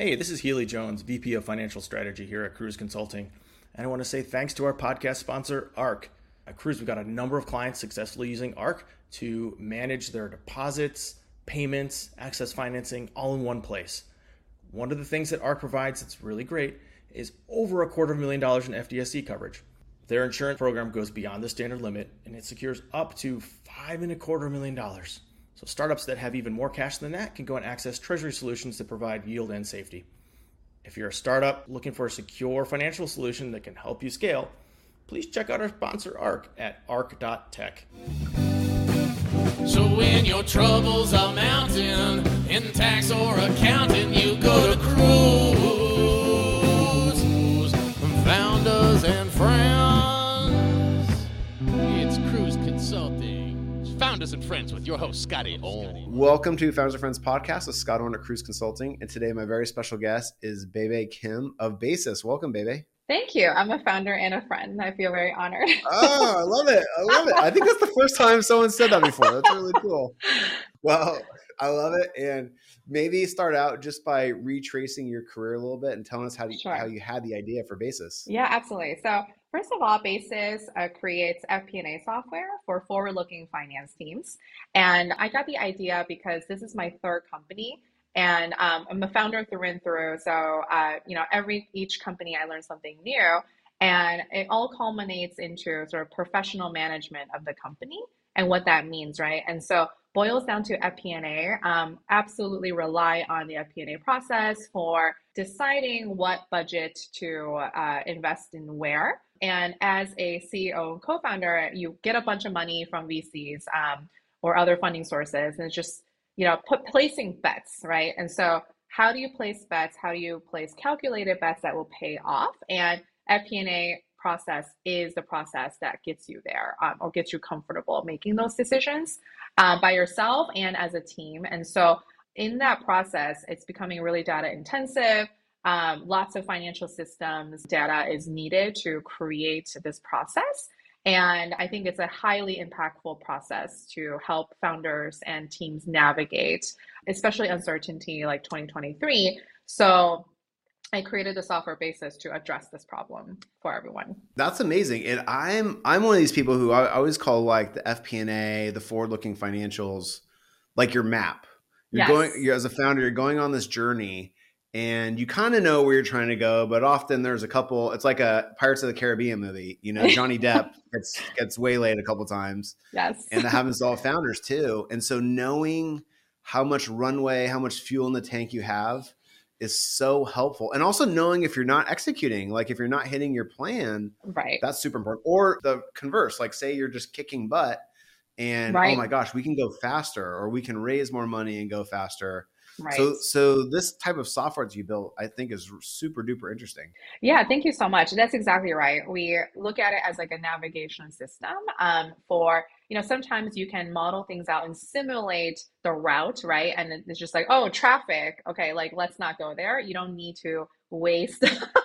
Hey, this is Healy Jones, VP of Financial Strategy here at Kruze Consulting. And I want to say thanks to our podcast sponsor, ARC. At Kruze, we've got a number of clients successfully using ARC to manage their deposits, payments, access financing all in one place. One of the things that ARC provides that's really great is over a quarter of a million dollars in FDIC coverage. Their insurance program goes beyond the standard limit and it secures up to five and a quarter million dollars. So startups that have even more cash than that can go and access treasury solutions that provide yield and safety. If you're a startup looking for a secure financial solution that can help you scale, please check out our sponsor ARC at arc.tech. So when your troubles are mounting in tax or accounting, friends with your host, Scotty Orn. Welcome to Founders and Friends podcast with Scott Orn at Kruze Consulting. And today, my very special guest is Bebe Kim of Basis. Welcome, Bebe. Thank you. I'm a founder and a friend. I feel very honored. oh, I love it. I love it. I think that's the first time someone said that before. That's really cool. Well, I love it. And maybe start out just by retracing your career a little bit and telling us how, to, Sure. how you had the idea for Basis. Yeah, absolutely. So, first of all, Basis uh, creates FP&A software for forward-looking finance teams, and I got the idea because this is my third company, and um, I'm a founder through and through. So, uh, you know, every each company I learn something new, and it all culminates into sort of professional management of the company and what that means, right? And so boils down to FP&A. Um, absolutely rely on the FP&A process for deciding what budget to uh, invest in where. And as a CEO and co-founder, you get a bunch of money from VCs um, or other funding sources, and it's just you know put, placing bets, right? And so how do you place bets? How do you place calculated bets that will pay off? And FP&A process is the process that gets you there um, or gets you comfortable making those decisions uh, by yourself and as a team. And so in that process, it's becoming really data intensive. Um, lots of financial systems data is needed to create this process. And I think it's a highly impactful process to help founders and teams navigate, especially uncertainty like 2023. So I created the software basis to address this problem for everyone. That's amazing. And I'm I'm one of these people who I, I always call like the FP&A, the forward-looking financials, like your map. You're Yes. going you're, as a founder, you're going on this journey and you kind of know where you're trying to go, but often there's a couple it's like a Pirates of the Caribbean movie. You know, Johnny Depp gets gets waylaid a couple times. Yes. And that happens to all founders too. And so knowing how much runway, how much fuel in the tank you have is so helpful. And also knowing if you're not executing, like if you're not hitting your plan, right. that's super important. Or the converse, like say you're just kicking butt and oh my gosh, we can go faster or we can raise more money and go faster. Right. So so this type of software that you built, I think is super duper interesting. Yeah, thank you so much. That's exactly right. We look at it as like a navigation system um, for, you know, sometimes you can model things out and simulate the route, right? And it's just like, oh, traffic. Okay, like let's not go there. You don't need to waste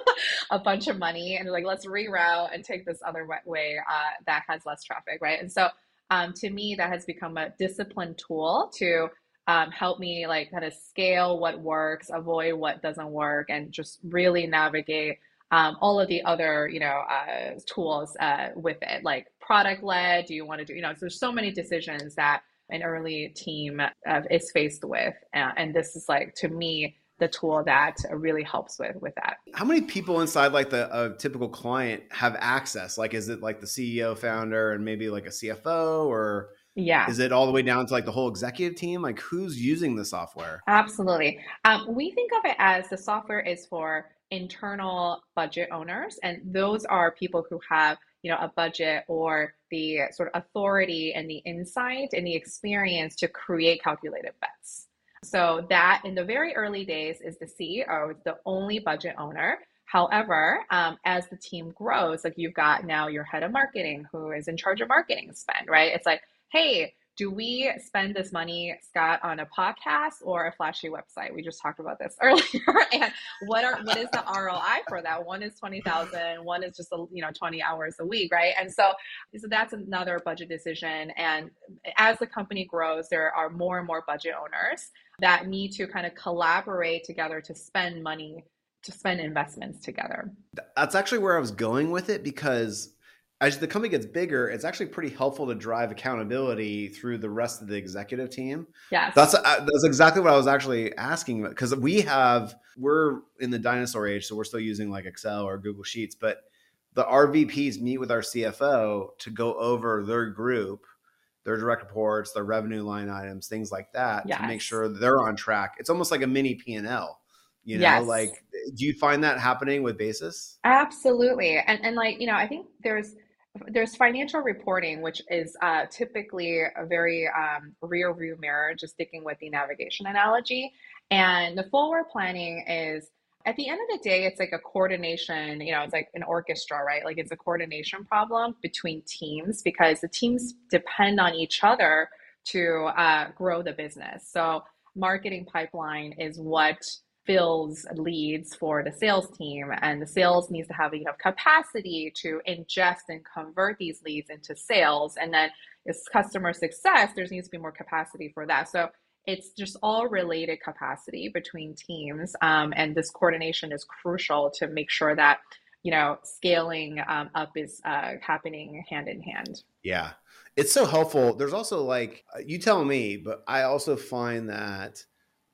a bunch of money and like let's reroute and take this other way uh, that has less traffic, right? And so um, to me, that has become a discipline tool to um, help me like kind of scale what works, avoid what doesn't work, and just really navigate um, all of the other you know uh, tools uh, with it, like product led. Do you want to do you know? So there's so many decisions that an early team uh, is faced with, uh, and this is like to me the tool that really helps with with that. How many people inside like the a typical client have access? Like is it like the CEO founder and maybe like a CFO or Yeah. is it all the way down to like the whole executive team? Like who's using the software? Absolutely. Um, we think of it as the software is for internal budget owners, and those are people who have, you know, a budget or the sort of authority and the insight and the experience to create calculated bets. So that in the very early days is the CEO, is the only budget owner. However, um, as the team grows, like you've got now your head of marketing who is in charge of marketing spend, right? It's like, hey, do we spend this money, Scott, on a podcast or a flashy website? We just talked about this earlier. and what are what is the ROI for that? One is twenty thousand. One is just a, you know twenty hours a week, right? And so so that's another budget decision. And as the company grows, there are more and more budget owners that need to kind of collaborate together to spend money to spend investments together. That's actually where I was going with it because as the company gets bigger, it's actually pretty helpful to drive accountability through the rest of the executive team. Yes, that's uh, that's exactly what I was actually asking because we have we're in the dinosaur age, so we're still using like Excel or Google Sheets, but the RVPs meet with our CFO to go over their group, their direct reports, their revenue line items, things like that, yes. to make sure they're on track. It's almost like a mini P and L. You know, yes. like do you find that happening with Basis? Absolutely, and and like you know, I think there's there's financial reporting, which is uh, typically a very um, rear view mirror, just sticking with the navigation analogy. And the forward planning is at the end of the day, it's like a coordination, you know, it's like an orchestra, right? Like it's a coordination problem between teams because the teams depend on each other to uh, grow the business. So, marketing pipeline is what fills leads for the sales team and the sales needs to have enough capacity to ingest and convert these leads into sales. And then it's customer success there needs to be more capacity for that. So it's just all related capacity between teams um, and this coordination is crucial to make sure that you know scaling um, up is uh, happening hand in hand. Yeah. It's so helpful. There's also like you tell me but i also find that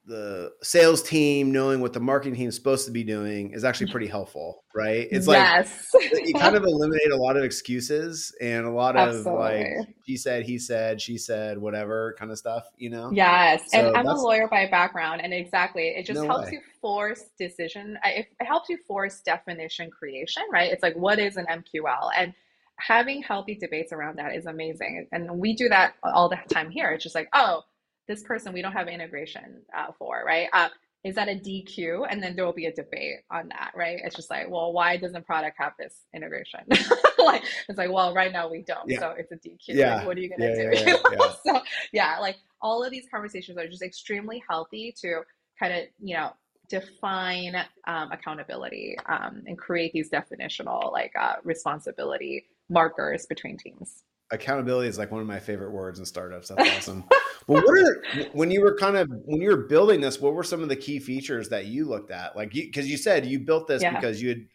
the sales team knowing what the marketing team is supposed to be doing is actually mm-hmm. pretty helpful, right? It's yes. like you kind of eliminate a lot of excuses and a lot of Absolutely. like he said, he said, she said, whatever kind of stuff, you know? Yes. So and I'm a lawyer by background and exactly. It just no helps way. you force decision. It, it helps you force definition creation, right? It's like, what is an MQL? And having healthy debates around that is amazing. And we do that all the time here. It's just like, oh, this person we don't have integration uh, for, right? Uh, is that a DQ? And then there will be a debate on that, right? It's just like, well, why doesn't product have this integration? like, it's like, well, right now we don't, yeah. so it's a DQ. Yeah. Like, what are you gonna yeah, do? Yeah, so yeah, like all of these conversations are just extremely healthy to kind of, you know, define um, accountability um, and create these definitional like uh, responsibility markers between teams accountability is like one of my favorite words in startups. That's awesome. well, what are when you were kind of when you were building this? What were some of the key features that you looked at? Like, because you, you, said you built this yeah. because you had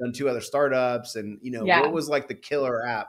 done two other startups, and you know, yeah. what was like the killer app,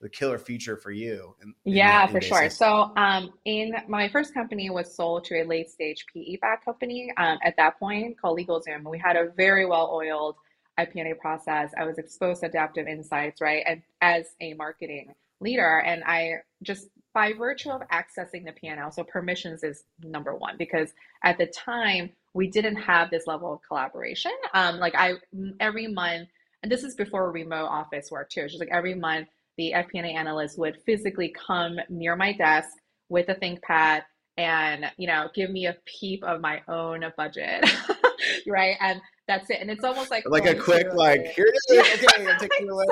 the killer feature for you? In, yeah, in for basis? sure. So, um, in my first company was sold to a late stage PE back company um, at that point called LegalZoom. We had a very well oiled FP&A process. I was exposed to adaptive insights, right? And as a marketing leader and i just by virtue of accessing the P&L so permissions is number one because at the time we didn't have this level of collaboration. Um, like i every month and this is before remote office work too just like every month the fp&a analyst would physically come near my desk with a thinkpad and you know give me a peep of my own budget right and that's it. And it's almost like like a quick like here it is. Okay, you away.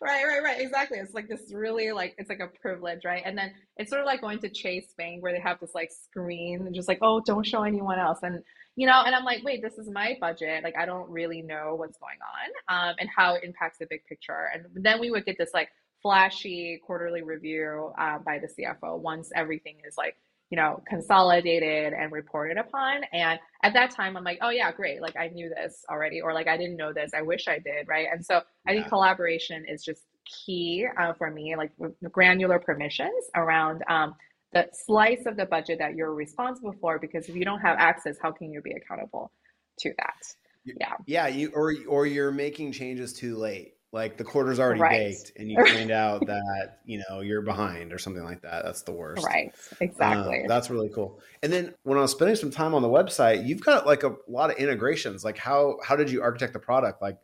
right, right, right. Exactly. It's like this really like it's like a privilege, right? And then it's sort of like going to Chase Bank where they have this like screen and just like, oh, don't show anyone else. And you know, and I'm like, wait, this is my budget. Like I don't really know what's going on um, and how it impacts the big picture. And then we would get this like flashy quarterly review uh, by the CFO once everything is like you know, consolidated and reported upon. And at that time, I'm like, oh, yeah, great. Like, I knew this already, or like, I didn't know this. I wish I did. Right. And so I think collaboration is just key uh, for me, like granular permissions around um, the slice of the budget that you're responsible for. Because if you don't have access, how can you be accountable to that? Yeah. Yeah. You, or, or you're making changes too late like the quarter's already right. baked and you find out that you know you're behind or something like that. That's the worst. Right. Exactly. uh, that's really cool. And then when i was spending some time on the website you've got like a lot of integrations. Like how how did you architect the product? Like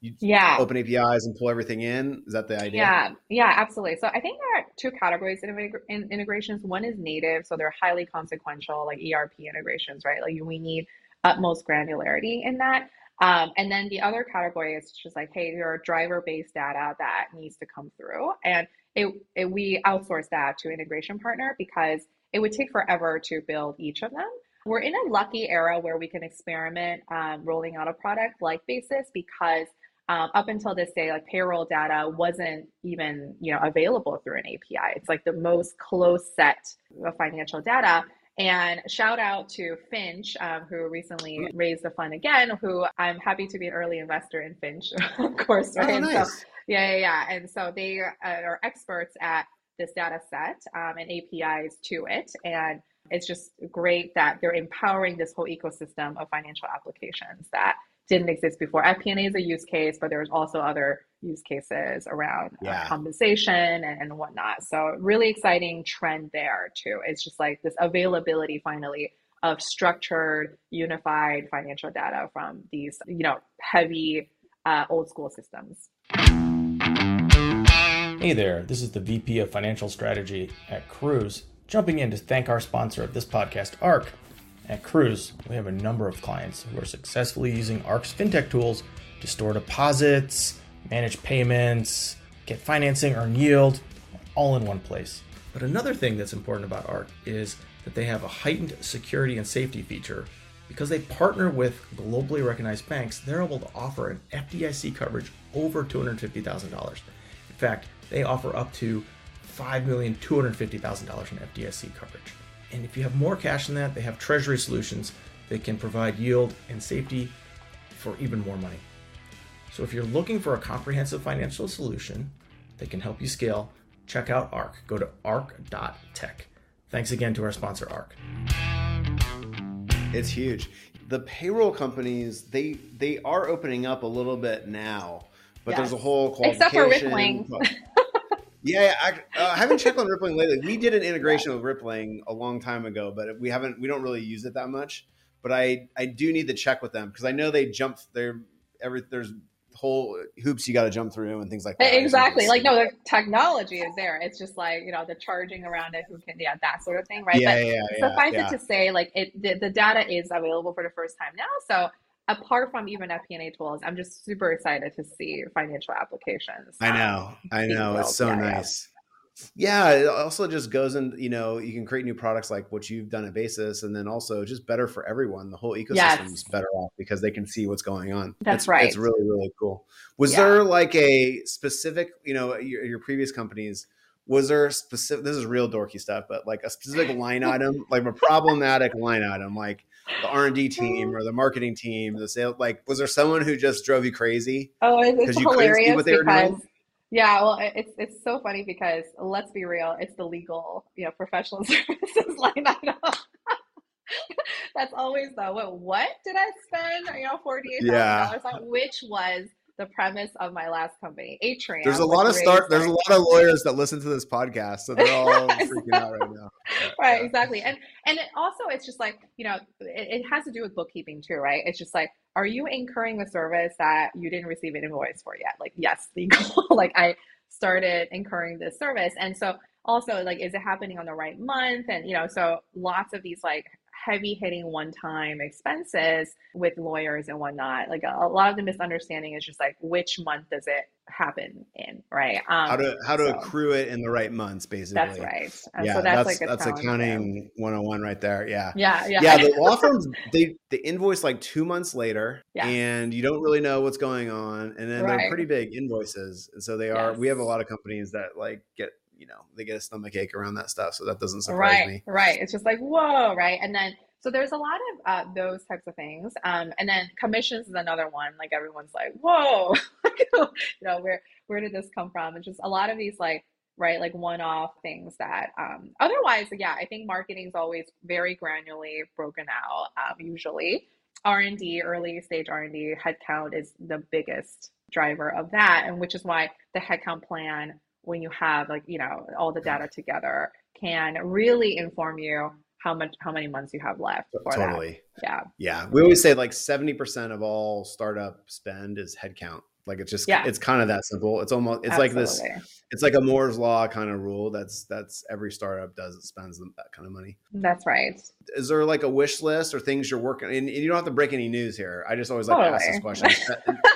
you yeah. open apis and pull everything in? Is that the idea? Yeah. Yeah absolutely. So i think there are two categories of integrations. One is native so they're highly consequential like erp integrations right? Like we need utmost granularity in that um, and then the other category is just like, hey, your driver based data that needs to come through. And it, it we outsource that to integration partner because it would take forever to build each of them. We're in a lucky era where we can experiment um, rolling out a product like Basis because um, up until this day, like payroll data wasn't even you know available through an API. It's like the most close set of financial data. And shout out to Finch, um, who recently raised a fund again. Who I'm happy to be an early investor in Finch, of course. Right? Oh, nice. So, yeah, yeah, yeah. And so they are experts at this data set um, and APIs to it. And it's just great that they're empowering this whole ecosystem of financial applications that didn't exist before. FP&A is a use case, but there's also other use cases around uh, yeah. uh, compensation and, and whatnot. So really exciting trend there too. It's just like this availability finally of structured, unified financial data from these, you know, heavy uh, old school systems. Hey there, this is the VP of Financial Strategy at Kruze, jumping in to thank our sponsor of this podcast, ARC. At Kruze, we have a number of clients who are successfully using ARC's fintech tools to store deposits, manage payments, get financing, earn yield, all in one place. But another thing that's important about ARC is that they have a heightened security and safety feature. Because they partner with globally recognized banks, they're able to offer an FDIC coverage over $250,000. In fact, they offer up to $5,250,000 in FDIC coverage. And if you have more cash than that, they have treasury solutions that can provide yield and safety for even more money. So if you're looking for a comprehensive financial solution that can help you scale, check out ARC. Go to arc.tech. Thanks again to our sponsor, ARC. It's huge. The payroll companies, they they are opening up a little bit now, but yes. there's a whole qualification. Except for Rippling. Yeah, I, uh, I haven't checked on Rippling lately. We did an integration with Rippling a long time ago, but we haven't. We don't really use it that much. But I I do need to check with them because I know they jump. They're every there's whole hoops you got to jump through and things like that. Exactly. Like no, the technology is there. It's just like you know the charging around it. Who can yeah that sort of thing, right? Yeah, but yeah, suffice yeah, it to say, like it the, the data is available for the first time now. So apart from even FP&A tools, I'm just super excited to see financial applications. I know, um, I know, it's so nice. Yeah. it also just goes in. You know, you can create new products like what you've done at Basis, and then also just better for everyone. The whole ecosystem yes. is better off because they can see what's going on. That's it's, right. It's really really cool. Was yeah. there like a specific, you know, your, your previous companies? was there a specific this is real dorky stuff but like a specific line item like a problematic line item like the r&d team oh. or the marketing team the sales like was there someone who just drove you crazy oh it's you hilarious because yeah well it's it's so funny because let's be real it's the legal you know professional services line item that's always the what what did i spend you know $48000 on which was the premise of my last company, Atrium. There's a lot of start. There's a lot of lawyers that listen to this podcast, so they're all freaking out right now. Right, yeah. exactly, and and it also it's just like you know it, it has to do with bookkeeping too, right? It's just like, are you incurring a service that you didn't receive an invoice for yet? Like, yes, legal. like I started incurring this service, and so also like, is it happening on the right month? And you know, so lots of these like heavy hitting one time expenses with lawyers and whatnot. Like a, a, lot of the misunderstanding is just like which month does it happen in, right? Um, how to how to so, accrue it in the right months, basically. That's right. And yeah, so that's, that's, like that's accounting one on one right there. Yeah. Yeah. Yeah. Yeah. The law firms they they invoice like two months later, yeah. and you don't really know what's going on, and then right. they're pretty big invoices, and so they are. Yes. We have a lot of companies that like get you know they get a stomach ache around that stuff. So that doesn't surprise right, me. Right. It's just like whoa, right? And then so there's a lot of uh, those types of things. Um, and then commissions is another one. Like everyone's like, whoa, you know, where where did this come from? And just a lot of these like right like one-off things that um, otherwise yeah i think marketing is always very granularly broken out um, usually r&d early stage r&d headcount is the biggest driver of that and which is why the headcount plan when you have like you know all the data together can really inform you how much how many months you have left totally that. yeah. Yeah. We always say like 70% of all startup spend is headcount Like it's just Yeah. it's kind of that simple. It's almost it's like this it's like a Moore's law kind of rule. That's that's every startup does. It spends them that kind of money. That's right. Is there like a wish list or things you're working? And, and you don't have to break any news here. I just always like to ask this question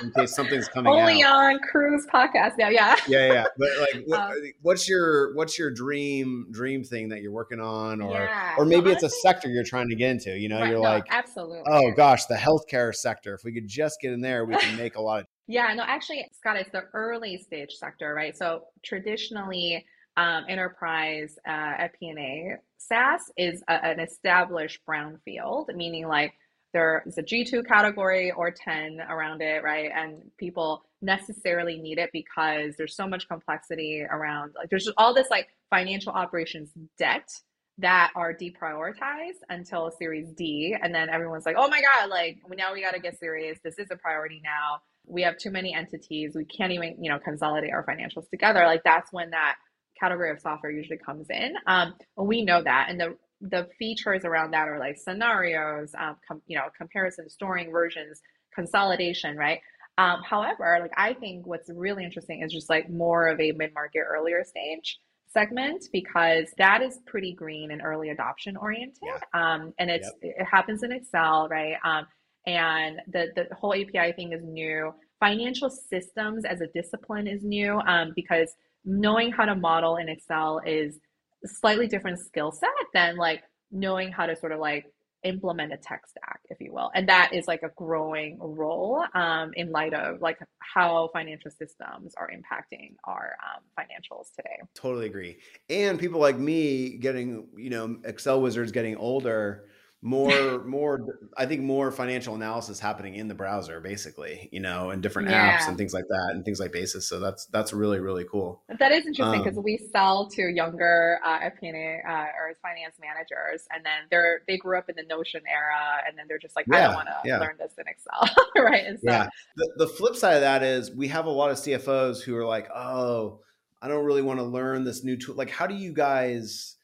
in, case something's coming Only out. on Kruze podcast now. Yeah. yeah, yeah. But like, what, Um, what's your what's your dream dream thing that you're working on, or Yeah. or maybe it's a sector you're trying to get into. You know, Right, you're no, like, absolutely. oh gosh, the healthcare sector. If we could just get in there, we can make a lot of. Yeah, no, actually, Scott, it's the early stage sector, right? So traditionally, um, enterprise uh, FP&A SaaS is a, an established brown field, meaning like there is a G2 category or 10 around it, right? And people necessarily need it because there's so much complexity around, like, there's all this like financial operations debt that are deprioritized until Series D. And then everyone's like, oh my God, like now we got to get serious. This is a priority now. We have too many entities. We can't even, you know, consolidate our financials together. Like that's when that category of software usually comes in. Um, we know that. And the the features around that are like scenarios, um, com- you know, comparison, storing versions, consolidation, right? Um, however, like I think what's really interesting is just like more of a mid-market earlier stage segment because that is pretty green and early adoption oriented. Um, and it's it happens in Excel, right? Um, and the the whole API thing is new. Financial systems as a discipline is new um, because knowing how to model in Excel is slightly different skill set than like knowing how to sort of like implement a tech stack, if you will. And that is like a growing role um, in light of like how financial systems are impacting our um, financials today. Totally agree. And people like me getting, you know, Excel wizards getting older, more, more, I think more financial analysis happening in the browser, basically, you know, and different apps and things like that and things like Basis. So that's, that's really, really cool. That is interesting Um, because we sell to younger uh, FP&A uh, or finance managers, and then they're they grew up in the Notion era, and then they're just like, I Yeah, don't want to yeah. learn this in Excel, right? And so, Yeah. The, the flip side of that is we have a lot of CFOs who are like, oh, I don't really want to learn this new tool. Like, how do you guys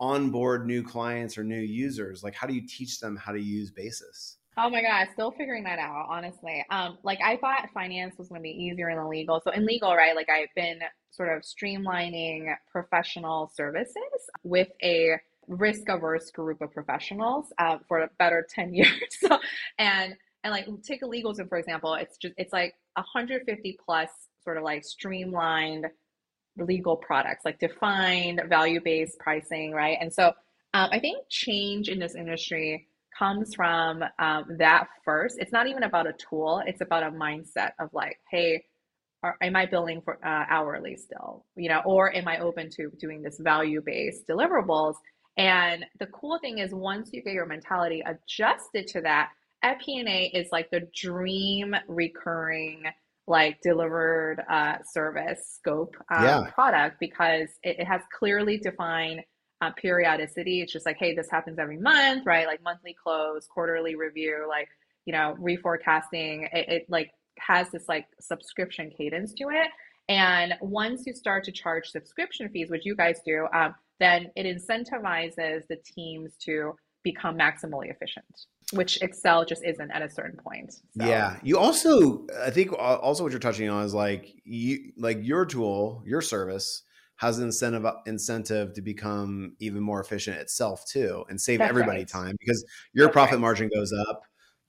onboard new clients or new users? Like, how do you teach them how to use Basis? Oh my God, still figuring that out, honestly. Um, like I thought finance was going to be easier than legal. So in legal, right, like I've been sort of streamlining professional services with a risk averse group of professionals uh, for a better 10 years. So, and and like take a LegalZoom, for example, it's just it's like 150 plus sort of like streamlined legal products, like defined value-based pricing, right? And so um, I think change in this industry comes from um, that first. It's not even about a tool; it's about a mindset of like, hey, are, am I billing for uh, hourly still? You know, or am I open to doing this value-based deliverables? And the cool thing is, once you get your mentality adjusted to that, FP&A is like the dream recurring, like delivered uh, service scope um, Yeah. product because it, it has clearly defined uh, periodicity. It's just like, hey, this happens every month, right? Like monthly close, quarterly review, like you know, reforecasting. It, it like has this like subscription cadence to it. And once you start to charge subscription fees, which you guys do, um, then it incentivizes the teams to become maximally efficient, which Excel just isn't at a certain point. So, Yeah. You also, I think, also what you're touching on is like you, like your tool, your service has an incentive incentive to become even more efficient itself too, and save That's everybody right. time because your That's profit right. margin goes up.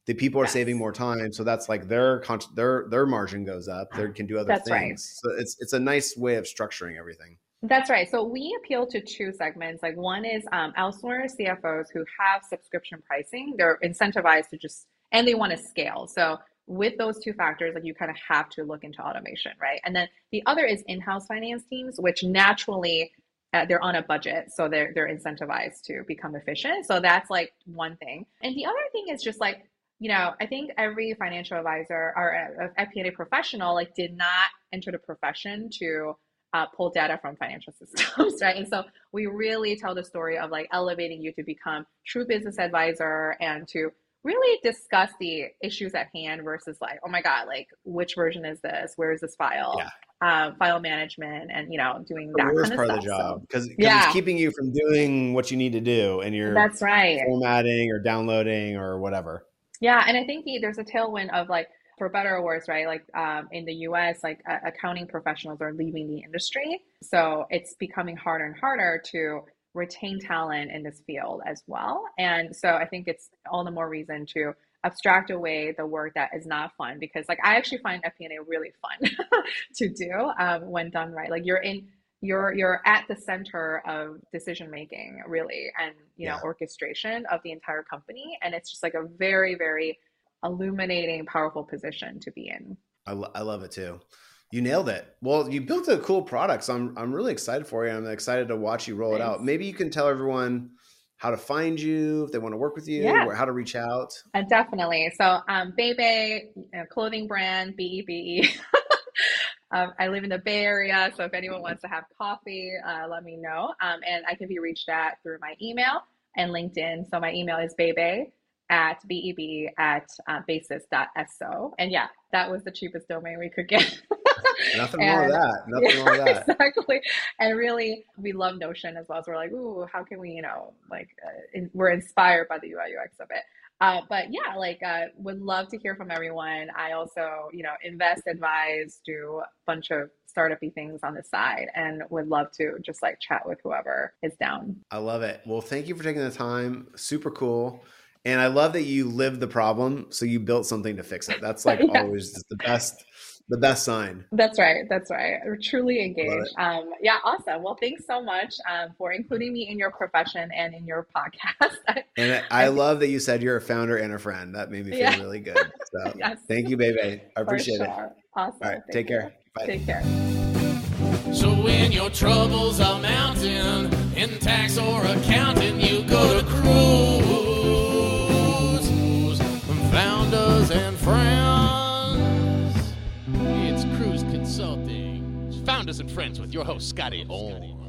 The people are Yes. saving more time, so that's like their con- their their margin goes up. They ah, can do other That's right. things. So it's it's a nice way of structuring everything. That's right. So we appeal to two segments. Like one is um, outsourced CFOs who have subscription pricing. They're incentivized to just, and they want to scale. So with those two factors, like you kind of have to look into automation, right? And then the other is in-house finance teams, which naturally uh, they're on a budget, so they're they're incentivized to become efficient. So that's like one thing. And the other thing is just like you know, I think every financial advisor or uh, FP&A professional like did not enter the profession to uh, pull data from financial systems, right? And so we really tell the story of like elevating you to become true business advisor and to really discuss the issues at hand versus like, oh my God, like which version is this? Where is this file? Yeah. Uh, file management and you know doing The that worst kind part of of the job because Yeah. it's keeping you from doing what you need to do, and you're that's right. formatting or downloading or whatever. Yeah, and I think the, there's a tailwind of like for better or worse, right? Like um, in the US, like uh, accounting professionals are leaving the industry. So it's becoming harder and harder to retain talent in this field as well. And so I think it's all the more reason to abstract away the work that is not fun because like I actually find FP&A really fun to do um, when done right. Like you're in you're you're at the center of decision making really and you know yeah. orchestration of the entire company and it's just like a very very illuminating powerful position to be in. I, lo- I love it too. You nailed it. Well, you built a cool product, so I'm I'm really excited for you. I'm excited to watch you roll Thanks. it out. Maybe you can tell everyone how to find you if they want to work with you, yeah. or how to reach out. Uh, definitely. So, um, Bebe, clothing brand, B E B E. Um, I live in the Bay Area, so if anyone wants to have coffee, uh, let me know. Um, and I can be reached at through my email and LinkedIn. So my email is bebe at beb at uh, basis.so. And yeah, that was the cheapest domain we could get. Nothing and, wrong with that. Nothing yeah, wrong with that. Exactly. And really, we love Notion as well. So we're like, ooh, how can we, you know, like, uh, in, we're inspired by the UI UX of it. Uh, but yeah, like, uh, would love to hear from everyone. I also, you know, invest, advise, do a bunch of startupy things on the side and would love to just like chat with whoever is down. I love it. Well, thank you for taking the time. Super cool. And I love that you lived the problem, so you built something to fix it. That's like yeah. always the best the best sign. That's right. That's right. We're truly engaged. Um, yeah, awesome. Well, thanks so much um, for including me in your profession and in your podcast. and I, love that you said you're a founder and a friend. That made me feel yeah. really good. So yes. thank you, Bebe. I appreciate sure. it. Awesome. All right. Thank take you. care. Bye. Take care. So when your troubles are mounting in tax or accounting, you go to Kruze. And friends with your host, Scotty Orn.